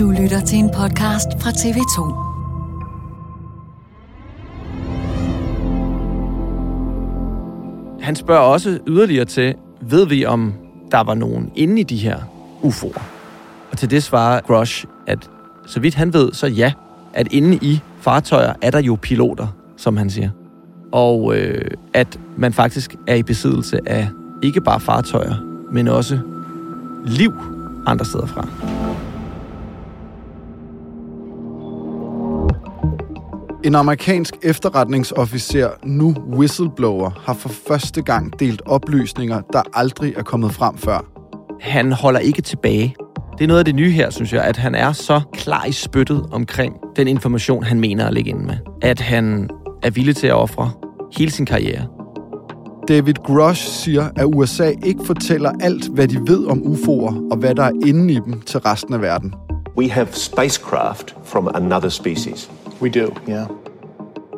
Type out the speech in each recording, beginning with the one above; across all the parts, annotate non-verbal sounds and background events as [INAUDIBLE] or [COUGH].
Du lytter til en podcast fra TV2. Han spørger også yderligere til, ved vi om der var nogen inde i de her UFO'er? Og til det svarer Grosh, at så vidt han ved, så ja, at inde i fartøjer er der jo piloter, som han siger. Og øh, at man faktisk er i besiddelse af ikke bare fartøjer, men også liv andre steder fra. En amerikansk efterretningsofficer, nu whistleblower, har for første gang delt oplysninger, der aldrig er kommet frem før. Han holder ikke tilbage. Det er noget af det nye her, synes jeg, at han er så klar i spyttet omkring den information, han mener at ligge inde med. At han er villig til at ofre hele sin karriere. David Grush siger, at USA ikke fortæller alt, hvad de ved om UFO'er og hvad der er inde i dem til resten af verden. We have spacecraft from another species. We do, yeah.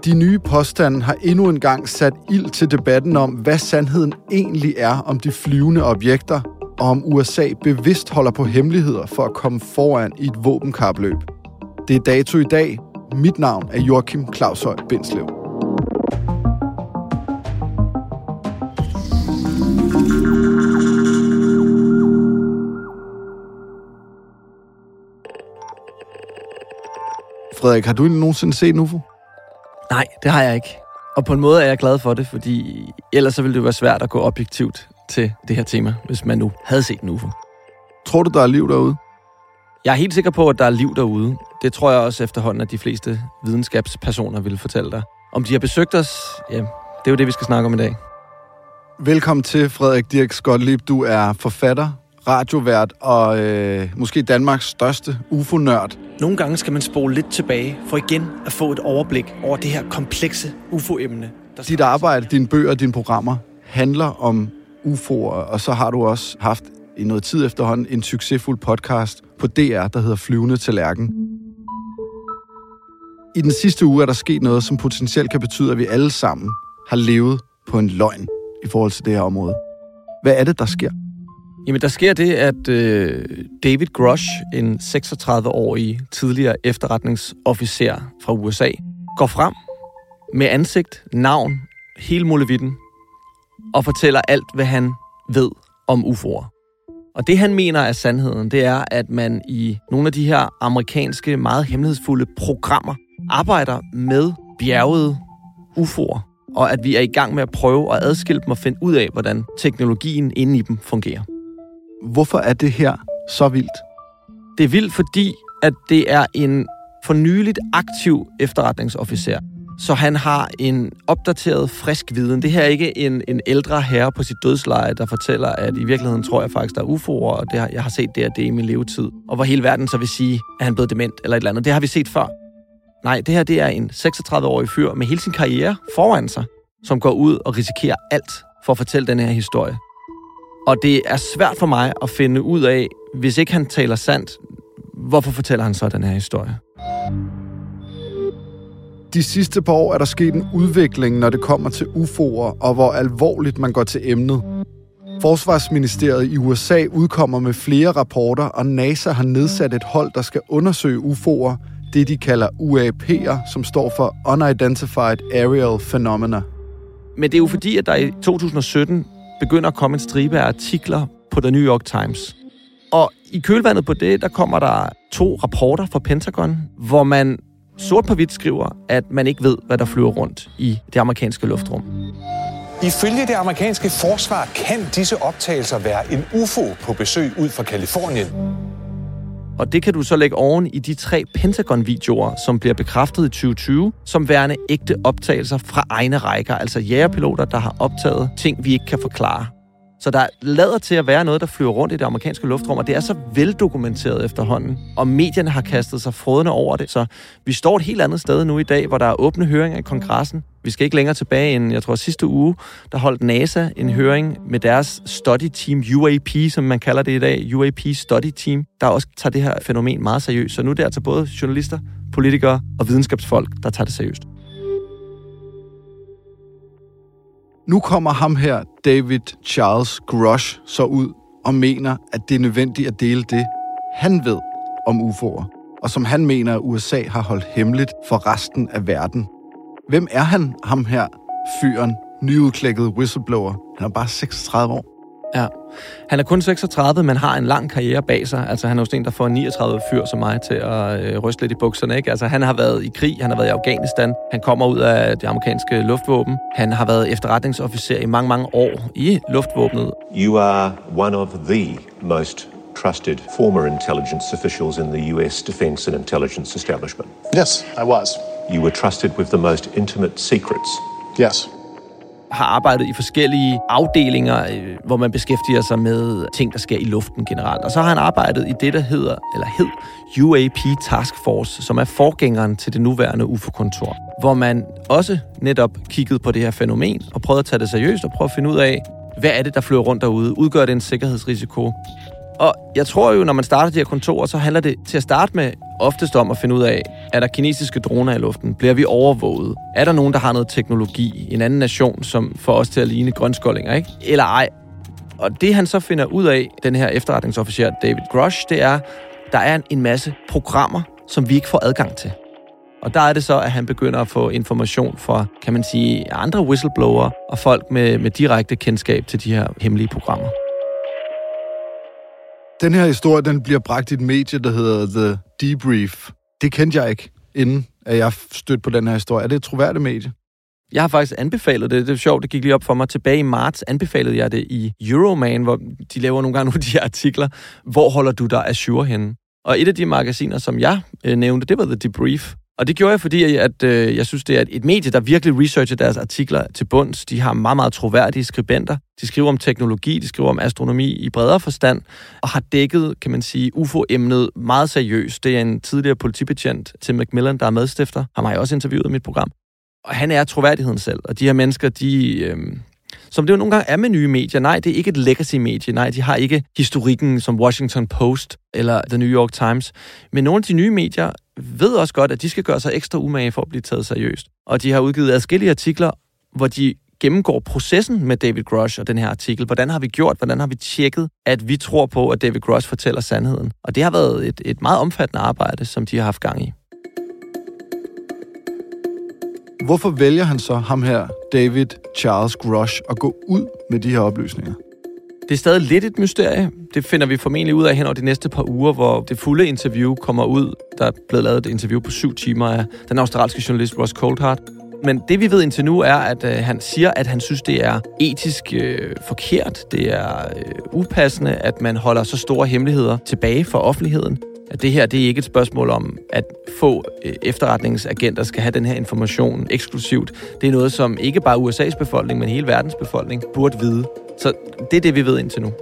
De nye påstande har endnu en gang sat ild til debatten om, hvad sandheden egentlig er om de flyvende objekter, og om USA bevidst holder på hemmeligheder for at komme foran i et våbenkapløb. Det er dato i dag. Mit navn er Joachim Claushøj Bindslev. Frederik, har du nogensinde set en UFO? Nej, det har jeg ikke. Og på en måde er jeg glad for det, fordi ellers så ville det være svært at gå objektivt til det her tema, hvis man nu havde set en UFO. Tror du, der er liv derude? Jeg er helt sikker på, at der er liv derude. Det tror jeg også efterhånden, at de fleste videnskabspersoner vil fortælle dig. Om de har besøgt os, ja, det er jo det, vi skal snakke om i dag. Velkommen til, Frederik Dirk Skotlib. Du er forfatter, radiovært og øh, måske Danmarks største UFO-nørd. Nogle gange skal man spole lidt tilbage, for igen at få et overblik over det her komplekse UFO-emne. Dit arbejde, dine bøger, dine programmer handler om UFO'er, og så har du også haft i noget tid efterhånden en succesfuld podcast på DR, der hedder Flyvende til Lærken. I den sidste uge er der sket noget, som potentielt kan betyde, at vi alle sammen har levet på en løgn i forhold til det her område. Hvad er det, der sker? Jamen, der sker det, at øh, David Grush, en 36-årig tidligere efterretningsofficer fra USA, går frem med ansigt, navn, hele muligheden, og fortæller alt, hvad han ved om UFO'er. Og det, han mener er sandheden, det er, at man i nogle af de her amerikanske, meget hemmelighedsfulde programmer arbejder med bjergede UFO'er, og at vi er i gang med at prøve at adskille dem og finde ud af, hvordan teknologien inde i dem fungerer. Hvorfor er det her så vildt? Det er vildt, fordi at det er en for nyligt aktiv efterretningsofficer. Så han har en opdateret, frisk viden. Det her er ikke en, en ældre herre på sit dødsleje, der fortæller, at i virkeligheden tror jeg faktisk, der er UFO'er, og det har, jeg har set det og det i min levetid. Og hvor hele verden så vil sige, at han er blevet dement eller et eller andet. Det har vi set før. Nej, det her det er en 36-årig fyr med hele sin karriere foran sig, som går ud og risikerer alt for at fortælle den her historie. Og det er svært for mig at finde ud af, hvis ikke han taler sandt, hvorfor fortæller han så den her historie? De sidste par år er der sket en udvikling, når det kommer til UFO'er, og hvor alvorligt man går til emnet. Forsvarsministeriet i USA udkommer med flere rapporter, og NASA har nedsat et hold, der skal undersøge UFO'er, det de kalder UAP'er, som står for Unidentified Aerial Phenomena. Men det er jo fordi, at der i 2017 begynder at komme en stribe af artikler på The New York Times. Og i kølvandet på det, der kommer der to rapporter fra Pentagon, hvor man sort på hvidt skriver, at man ikke ved, hvad der flyver rundt i det amerikanske luftrum. Ifølge det amerikanske forsvar kan disse optagelser være en UFO på besøg ud fra Kalifornien. Og det kan du så lægge oven i de tre Pentagon-videoer, som bliver bekræftet i 2020, som værende ægte optagelser fra egne rækker, altså jægerpiloter, der har optaget ting, vi ikke kan forklare. Så der lader til at være noget, der flyver rundt i det amerikanske luftrum, og det er så veldokumenteret efterhånden. Og medierne har kastet sig frodende over det. Så vi står et helt andet sted nu i dag, hvor der er åbne høringer i kongressen. Vi skal ikke længere tilbage end, jeg tror sidste uge, der holdt NASA en høring med deres study team, UAP, som man kalder det i dag, UAP Study Team, der også tager det her fænomen meget seriøst. Så nu er det altså både journalister, politikere og videnskabsfolk, der tager det seriøst. Nu kommer ham her, David Charles Grush, så ud og mener, at det er nødvendigt at dele det, han ved om UFO'er, og som han mener, at USA har holdt hemmeligt for resten af verden. Hvem er han, ham her, fyren, nyudklækket whistleblower? Han er bare 36 år. Ja. Han er kun 36, men har en lang karriere bag sig. Altså, han er jo sådan en, der får 39 fyr som mig til at øh, ryste lidt i bukserne. Ikke? Altså, han har været i krig, han har været i Afghanistan, han kommer ud af det amerikanske luftvåben. Han har været efterretningsofficer i mange, mange år i luftvåbnet. You are one of the most trusted former intelligence officials in the US defense and intelligence establishment. Yes, I was. You were trusted with the most intimate secrets. Yes har arbejdet i forskellige afdelinger, øh, hvor man beskæftiger sig med ting, der sker i luften generelt. Og så har han arbejdet i det, der hedder, eller hed UAP Task Force, som er forgængeren til det nuværende UFO-kontor, hvor man også netop kiggede på det her fænomen og prøvede at tage det seriøst og prøve at finde ud af, hvad er det, der flyver rundt derude? Udgør det en sikkerhedsrisiko? Og jeg tror jo, når man starter de her kontorer, så handler det til at starte med oftest om at finde ud af, er der kinesiske droner i luften? Bliver vi overvåget? Er der nogen, der har noget teknologi? En anden nation, som får os til at ligne grønskoldinger, ikke? Eller ej? Og det han så finder ud af, den her efterretningsofficer David Grush, det er, der er en masse programmer, som vi ikke får adgang til. Og der er det så, at han begynder at få information fra, kan man sige, andre whistleblower og folk med, med direkte kendskab til de her hemmelige programmer. Den her historie, den bliver bragt i et medie, der hedder The Debrief. Det kendte jeg ikke, inden at jeg stødte på den her historie. Er det et troværdigt medie? Jeg har faktisk anbefalet det. Det er sjovt, det gik lige op for mig. Tilbage i marts anbefalede jeg det i Euroman, hvor de laver nogle gange [LAUGHS] nogle af de her artikler. Hvor holder du dig Azure henne? Og et af de magasiner, som jeg øh, nævnte, det var The Debrief. Og det gjorde jeg, fordi at, øh, jeg synes, det er et medie, der virkelig researcher deres artikler til bunds. De har meget, meget troværdige skribenter. De skriver om teknologi, de skriver om astronomi i bredere forstand, og har dækket, kan man sige, UFO-emnet meget seriøst. Det er en tidligere politibetjent, Tim McMillan, der er medstifter. Han har jeg også interviewet i mit program. Og han er troværdigheden selv, og de her mennesker, de... Øh, som det jo nogle gange er med nye medier. Nej, det er ikke et legacy-medie. Nej, de har ikke historikken som Washington Post eller The New York Times. Men nogle af de nye medier ved også godt, at de skal gøre sig ekstra umage for at blive taget seriøst. Og de har udgivet adskillige artikler, hvor de gennemgår processen med David Grush og den her artikel. Hvordan har vi gjort? Hvordan har vi tjekket, at vi tror på, at David Grush fortæller sandheden? Og det har været et, et meget omfattende arbejde, som de har haft gang i. Hvorfor vælger han så ham her, David Charles Grush, at gå ud med de her oplysninger? Det er stadig lidt et mysterie. Det finder vi formentlig ud af hen over de næste par uger, hvor det fulde interview kommer ud. Der er blevet lavet et interview på syv timer af den australske journalist Ross Coulthard. Men det vi ved indtil nu er, at øh, han siger, at han synes, det er etisk øh, forkert, det er øh, upassende, at man holder så store hemmeligheder tilbage for offentligheden at det her det er ikke et spørgsmål om, at få øh, efterretningsagenter skal have den her information eksklusivt. Det er noget, som ikke bare USA's befolkning, men hele verdens befolkning burde vide. Så det er det, vi ved indtil nu.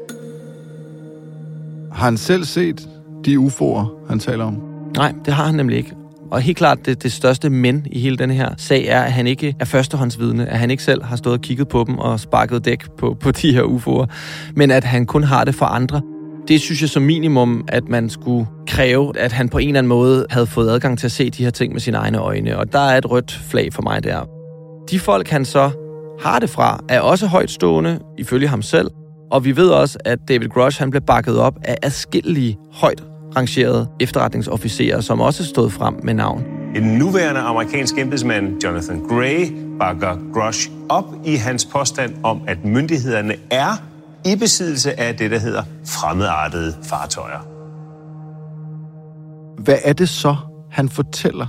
Har han selv set de UFO'er, han taler om? Nej, det har han nemlig ikke. Og helt klart, det, det største men i hele den her sag er, at han ikke er førstehåndsvidne, at han ikke selv har stået og kigget på dem og sparket dæk på, på de her UFO'er, men at han kun har det for andre. Det synes jeg som minimum, at man skulle kræve, at han på en eller anden måde havde fået adgang til at se de her ting med sine egne øjne. Og der er et rødt flag for mig der. De folk, han så har det fra, er også højtstående, ifølge ham selv. Og vi ved også, at David Grush han blev bakket op af adskillige højt rangerede efterretningsofficerer, som også stod frem med navn. En nuværende amerikansk embedsmand, Jonathan Gray, bakker Grush op i hans påstand om, at myndighederne er i besiddelse af det, der hedder fremmedartede fartøjer. Hvad er det så, han fortæller?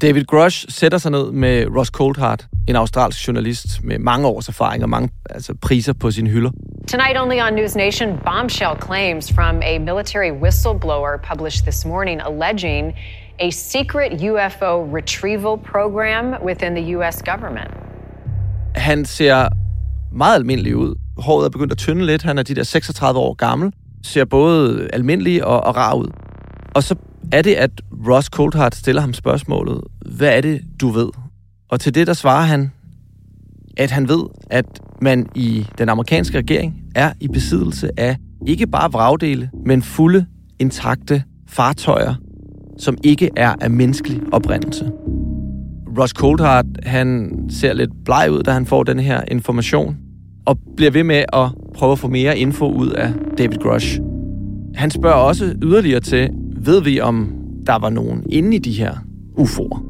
David Grush sætter sig ned med Ross Coulthard, en australsk journalist med mange års erfaring og mange altså, priser på sine hylder. Tonight, only on News Nation, bombshell claims from a military whistleblower published this morning alleging a secret UFO retrieval program within the U.S. government. Han ser meget almindelig ud. Håret er begyndt at tynde lidt. Han er de der 36 år gammel. Ser både almindelig og, og rar ud. Og så er det, at Ross Coulthard stiller ham spørgsmålet, hvad er det, du ved? Og til det, der svarer han, at han ved, at man i den amerikanske regering er i besiddelse af ikke bare vragdele, men fulde, intakte fartøjer, som ikke er af menneskelig oprindelse. Ross Coulthard, han ser lidt bleg ud, da han får den her information, og bliver ved med at prøve at få mere info ud af David Grush. Han spørger også yderligere til, ved vi om der var nogen inde i de her UFO'er?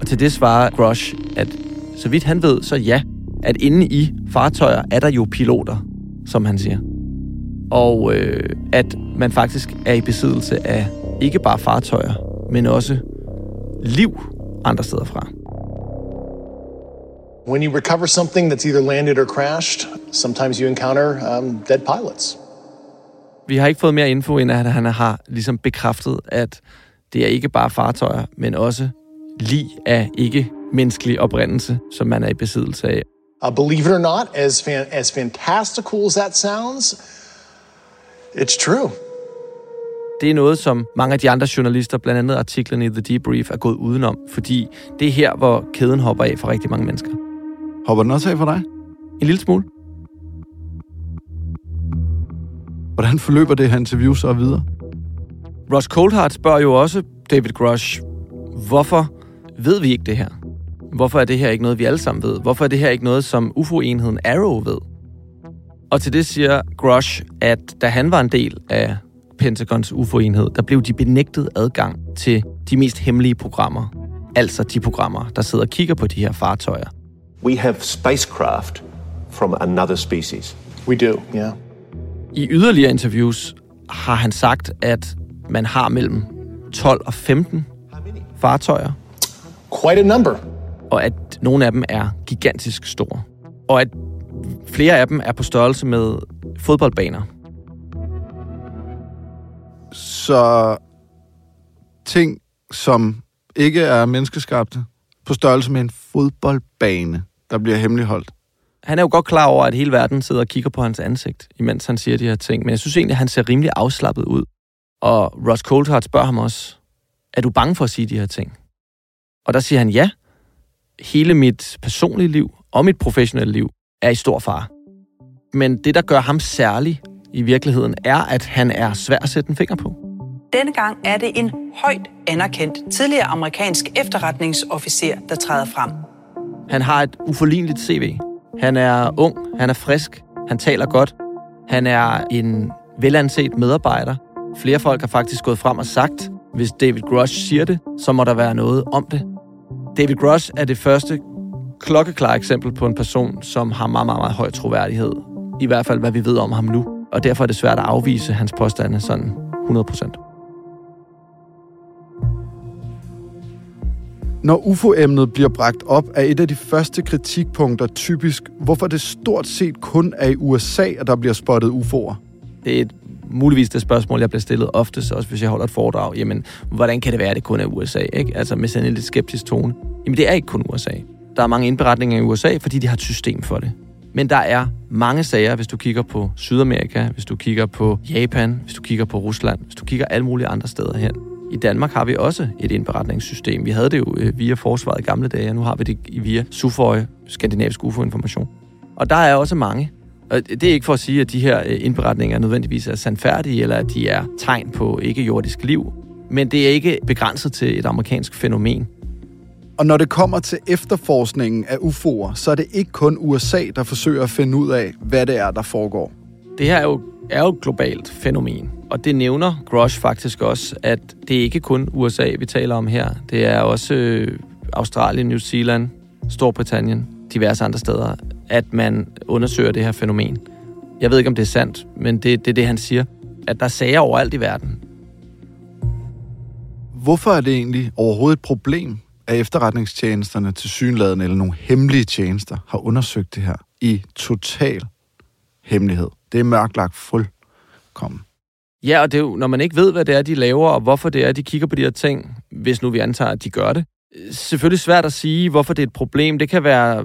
Og til det svarer Grush, at så vidt han ved, så ja, at inde i fartøjer er der jo piloter, som han siger. Og øh, at man faktisk er i besiddelse af ikke bare fartøjer, men også liv andre steder fra. When you recover something that's either landed or crashed, sometimes you encounter um, dead pilots. Vi har ikke fået mere info, end at han har ligesom bekræftet, at det er ikke bare fartøjer, men også lig af ikke-menneskelig oprindelse, som man er i besiddelse af. Uh, believe it or not, as, fan- as fantastical as that sounds, it's true. Det er noget, som mange af de andre journalister, blandt andet artiklerne i The Debrief, er gået udenom, fordi det er her, hvor kæden hopper af for rigtig mange mennesker. Hopper den også af for dig? En lille smule. Hvordan forløber det her interview så videre? Ross Coulthard spørger jo også David Grush, hvorfor ved vi ikke det her? Hvorfor er det her ikke noget, vi alle sammen ved? Hvorfor er det her ikke noget, som UFO-enheden Arrow ved? Og til det siger Grush, at da han var en del af Pentagons UFO-enhed, der blev de benægtet adgang til de mest hemmelige programmer. Altså de programmer, der sidder og kigger på de her fartøjer. We have spacecraft from another species. We do, yeah. I yderligere interviews har han sagt, at man har mellem 12 og 15 fartøjer. Quite a number. Og at nogle af dem er gigantisk store. Og at flere af dem er på størrelse med fodboldbaner. Så ting, som ikke er menneskeskabte, på størrelse med en fodboldbane, der bliver hemmeligholdt. Han er jo godt klar over, at hele verden sidder og kigger på hans ansigt, imens han siger de her ting. Men jeg synes egentlig, at han ser rimelig afslappet ud. Og Ross Coulthard spørger ham også, er du bange for at sige de her ting? Og der siger han, ja, hele mit personlige liv og mit professionelle liv er i stor fare. Men det, der gør ham særlig i virkeligheden, er, at han er svær at sætte en finger på. Denne gang er det en højt anerkendt tidligere amerikansk efterretningsofficer, der træder frem. Han har et uforligneligt CV. Han er ung, han er frisk, han taler godt. Han er en velanset medarbejder. Flere folk har faktisk gået frem og sagt, hvis David Grush siger det, så må der være noget om det. David Grush er det første klokkeklare eksempel på en person, som har meget, meget, meget høj troværdighed. I hvert fald, hvad vi ved om ham nu. Og derfor er det svært at afvise hans påstande sådan 100 procent. Når UFO-emnet bliver bragt op, er et af de første kritikpunkter typisk, hvorfor det stort set kun er i USA, at der bliver spottet UFO'er. Det er et, muligvis det spørgsmål, jeg bliver stillet oftest, også hvis jeg holder et foredrag. Jamen, hvordan kan det være, at det kun er USA? Ikke? Altså med sådan en lidt skeptisk tone. Jamen, det er ikke kun USA. Der er mange indberetninger i USA, fordi de har et system for det. Men der er mange sager, hvis du kigger på Sydamerika, hvis du kigger på Japan, hvis du kigger på Rusland, hvis du kigger alle mulige andre steder hen, i Danmark har vi også et indberetningssystem. Vi havde det jo øh, via forsvaret i gamle dage, og nu har vi det via SUFOI, Skandinavisk UFO-information. Og der er også mange. Og det er ikke for at sige, at de her øh, indberetninger nødvendigvis er sandfærdige, eller at de er tegn på ikke-jordisk liv. Men det er ikke begrænset til et amerikansk fænomen. Og når det kommer til efterforskningen af UFO'er, så er det ikke kun USA, der forsøger at finde ud af, hvad det er, der foregår. Det her er jo, er jo et globalt fænomen, og det nævner Grosh faktisk også, at det er ikke kun USA, vi taler om her. Det er også øh, Australien, New Zealand, Storbritannien, diverse andre steder, at man undersøger det her fænomen. Jeg ved ikke, om det er sandt, men det, det er det, han siger. At der er sager overalt i verden. Hvorfor er det egentlig overhovedet et problem, at efterretningstjenesterne til synladende eller nogle hemmelige tjenester har undersøgt det her i total hemmelighed? Det er mørklagt fuldkommen. Ja, og det er jo, når man ikke ved, hvad det er, de laver, og hvorfor det er, de kigger på de her ting, hvis nu vi antager, at de gør det. Selvfølgelig svært at sige, hvorfor det er et problem. Det kan være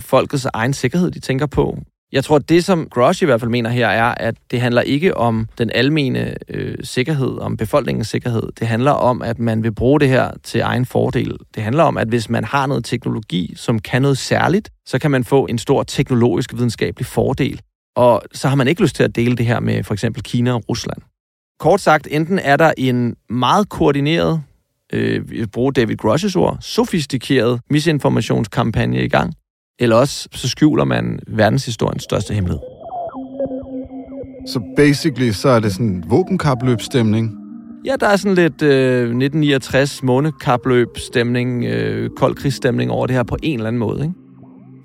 folkets egen sikkerhed, de tænker på. Jeg tror, det, som Grosh i hvert fald mener her, er, at det handler ikke om den almene øh, sikkerhed, om befolkningens sikkerhed. Det handler om, at man vil bruge det her til egen fordel. Det handler om, at hvis man har noget teknologi, som kan noget særligt, så kan man få en stor teknologisk videnskabelig fordel. Og så har man ikke lyst til at dele det her med for eksempel Kina og Rusland. Kort sagt, enten er der en meget koordineret, øh, vi bruger David Groshes ord, sofistikeret misinformationskampagne i gang, eller også så skjuler man verdenshistoriens største hemmelighed. Så basically, så er det sådan en våbenkapløbstemning. Ja, der er sådan lidt øh, 1969 månekapløb-stemning, øh, kold krigsstemning over det her på en eller anden måde. Ikke?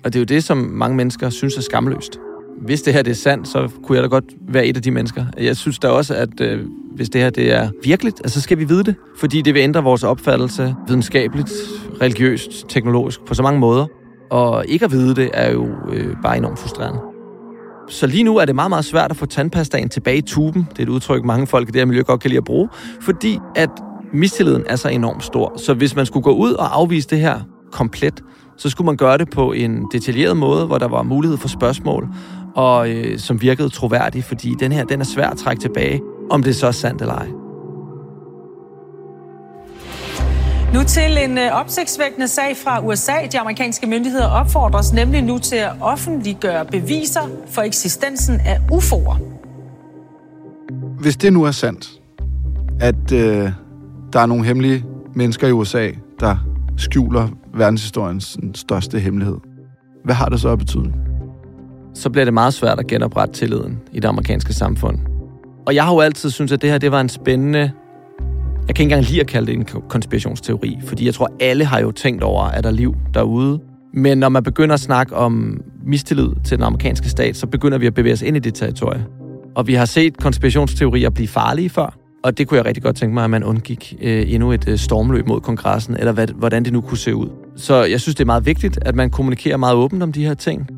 Og det er jo det, som mange mennesker synes er skamløst. Hvis det her det er sandt, så kunne jeg da godt være et af de mennesker. Jeg synes da også, at øh, hvis det her det er virkeligt, altså skal vi vide det. Fordi det vil ændre vores opfattelse videnskabeligt, religiøst, teknologisk på så mange måder. Og ikke at vide det er jo øh, bare enormt frustrerende. Så lige nu er det meget, meget svært at få tandpastaen tilbage i tuben. Det er et udtryk, mange folk i det her miljø godt kan lide at bruge. Fordi at mistilliden er så enormt stor. Så hvis man skulle gå ud og afvise det her komplet, så skulle man gøre det på en detaljeret måde, hvor der var mulighed for spørgsmål, og øh, som virkede troværdig, fordi den her den er svær at trække tilbage, om det så er sandt eller ej. Nu til en øh, opsigtsvækkende sag fra USA. De amerikanske myndigheder opfordres nemlig nu til at offentliggøre beviser for eksistensen af UFO'er. Hvis det nu er sandt, at øh, der er nogle hemmelige mennesker i USA, der skjuler verdenshistoriens største hemmelighed, hvad har det så at betyde? Så bliver det meget svært at genoprette tilliden i det amerikanske samfund. Og jeg har jo altid syntes, at det her det var en spændende jeg kan ikke engang lide at kalde det en konspirationsteori, fordi jeg tror, alle har jo tænkt over, at der er liv derude. Men når man begynder at snakke om mistillid til den amerikanske stat, så begynder vi at bevæge os ind i det territorie. Og vi har set konspirationsteorier blive farlige før, og det kunne jeg rigtig godt tænke mig, at man undgik øh, endnu et øh, stormløb mod kongressen, eller hvad, hvordan det nu kunne se ud. Så jeg synes, det er meget vigtigt, at man kommunikerer meget åbent om de her ting.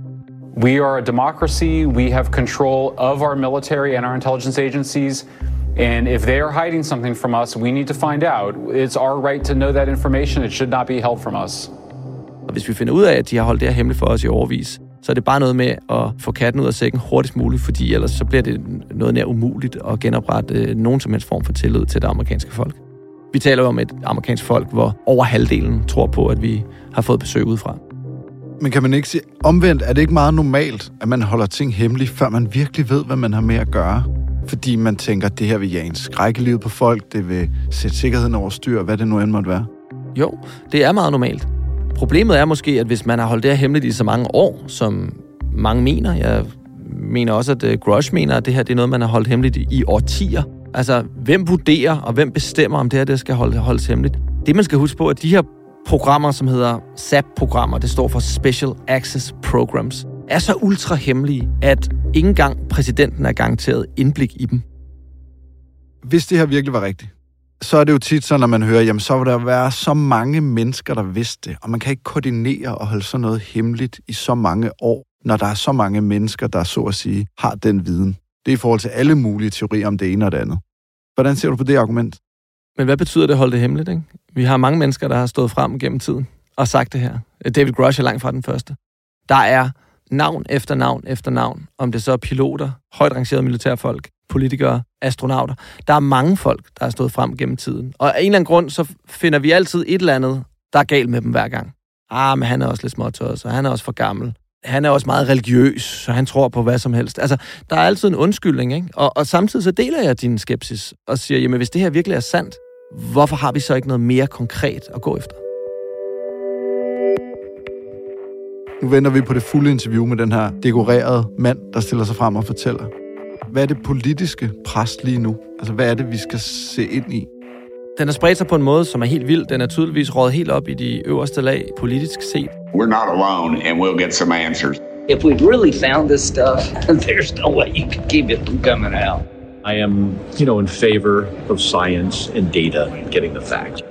We are a democracy. We have control of our military and our intelligence agencies. And if they are hiding something from us, we need to find out. It's our right to know that information. It should not be held from us. Og hvis vi finder ud af, at de har holdt det her hemmeligt for os i overvis, så er det bare noget med at få katten ud af sækken hurtigst muligt, fordi ellers så bliver det noget nær umuligt at genoprette øh, nogen som helst form for tillid til det amerikanske folk. Vi taler jo om et amerikansk folk, hvor over halvdelen tror på, at vi har fået besøg udefra. Men kan man ikke sige, omvendt er det ikke meget normalt, at man holder ting hemmelige, før man virkelig ved, hvad man har med at gøre? fordi man tænker, at det her vil jage en skræk i livet på folk, det vil sætte sikkerheden over styr, hvad det nu end måtte være. Jo, det er meget normalt. Problemet er måske, at hvis man har holdt det her hemmeligt i så mange år, som mange mener, jeg mener også, at øh, Grush mener, at det her det er noget, man har holdt hemmeligt i årtier. Altså, hvem vurderer og hvem bestemmer, om det her det skal holdes hemmeligt? Det, man skal huske på, at de her programmer, som hedder SAP-programmer, det står for Special Access Programs, er så ultra hemmelige, at ikke engang præsidenten er garanteret indblik i dem. Hvis det her virkelig var rigtigt, så er det jo tit sådan, når man hører, jamen så vil der være så mange mennesker, der vidste det, og man kan ikke koordinere og holde sådan noget hemmeligt i så mange år, når der er så mange mennesker, der så at sige har den viden. Det er i forhold til alle mulige teorier om det ene og det andet. Hvordan ser du på det argument? Men hvad betyder det at holde det hemmeligt? Ikke? Vi har mange mennesker, der har stået frem gennem tiden og sagt det her. David Grush er langt fra den første. Der er navn efter navn efter navn, om det så er piloter, højt rangerede militærfolk, politikere, astronauter. Der er mange folk, der har stået frem gennem tiden. Og af en eller anden grund, så finder vi altid et eller andet, der er galt med dem hver gang. Ah, men han er også lidt småtøjet, så han er også for gammel. Han er også meget religiøs, så han tror på hvad som helst. Altså, der er altid en undskyldning, ikke? Og, og samtidig så deler jeg din skepsis og siger, jamen hvis det her virkelig er sandt, hvorfor har vi så ikke noget mere konkret at gå efter? Nu venter vi på det fulde interview med den her dekorerede mand, der stiller sig frem og fortæller. Hvad er det politiske pres lige nu? Altså, hvad er det, vi skal se ind i? Den har spredt sig på en måde, som er helt vild. Den er tydeligvis rådet helt op i de øverste lag politisk set. We're not alone, and we'll get some answers. If we'd really found this stuff, [LAUGHS] there's no way you could keep it from coming out. I am, you know, in favor of science and data and getting the facts.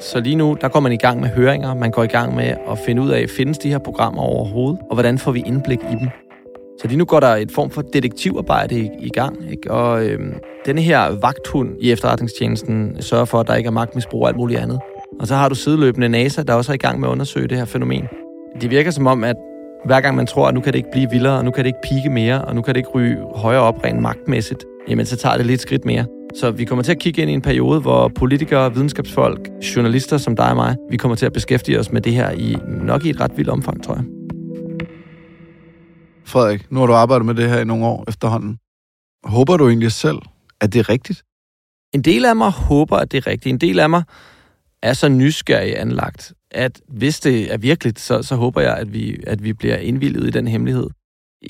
Så lige nu, der går man i gang med høringer. Man går i gang med at finde ud af, findes de her programmer overhovedet? Og hvordan får vi indblik i dem? Så lige nu går der et form for detektivarbejde i, i gang. Ikke? Og øhm, denne her vagthund i efterretningstjenesten sørger for, at der ikke er magtmisbrug og alt muligt andet. Og så har du sideløbende NASA, der også er i gang med at undersøge det her fænomen. Det virker som om, at hver gang man tror, at nu kan det ikke blive vildere, og nu kan det ikke pike mere, og nu kan det ikke ryge højere op rent magtmæssigt, jamen så tager det lidt skridt mere. Så vi kommer til at kigge ind i en periode, hvor politikere, videnskabsfolk, journalister som dig og mig, vi kommer til at beskæftige os med det her i nok i et ret vildt omfang, tror jeg. Frederik, nu har du arbejdet med det her i nogle år efterhånden. Håber du egentlig selv, at det er rigtigt? En del af mig håber, at det er rigtigt. En del af mig er så nysgerrig anlagt, at hvis det er virkeligt, så, så håber jeg, at vi, at vi bliver indvildet i den hemmelighed.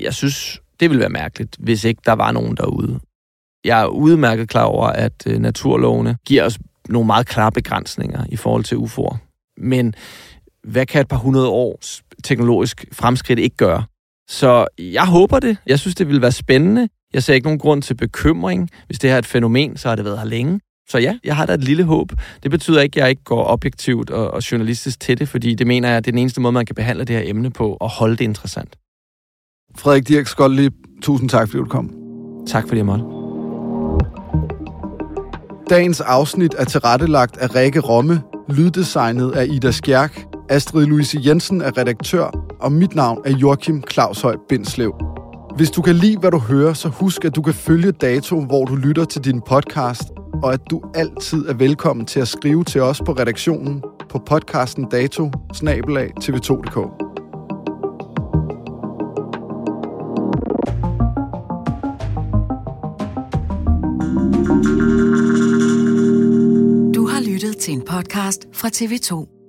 Jeg synes, det ville være mærkeligt, hvis ikke der var nogen derude. Jeg er udmærket klar over, at øh, naturlovene giver os nogle meget klare begrænsninger i forhold til UFO'er. Men hvad kan et par hundrede års teknologisk fremskridt ikke gøre? Så jeg håber det. Jeg synes, det vil være spændende. Jeg ser ikke nogen grund til bekymring. Hvis det her er et fænomen, så har det været her længe. Så ja, jeg har da et lille håb. Det betyder ikke, at jeg ikke går objektivt og, og journalistisk til det, fordi det mener jeg, at det er den eneste måde, man kan behandle det her emne på og holde det interessant. Frederik Dirk Skoldli, tusind tak, fordi du kom. Tak fordi jeg måtte. Dagens afsnit er tilrettelagt af Rikke Romme, lyddesignet af Ida Skjærk, Astrid Louise Jensen er redaktør, og mit navn er Joachim Claushøj Bindslev. Hvis du kan lide, hvad du hører, så husk, at du kan følge Dato, hvor du lytter til din podcast, og at du altid er velkommen til at skrive til os på redaktionen på podcasten dato tv2.dk. podcast fra TV2.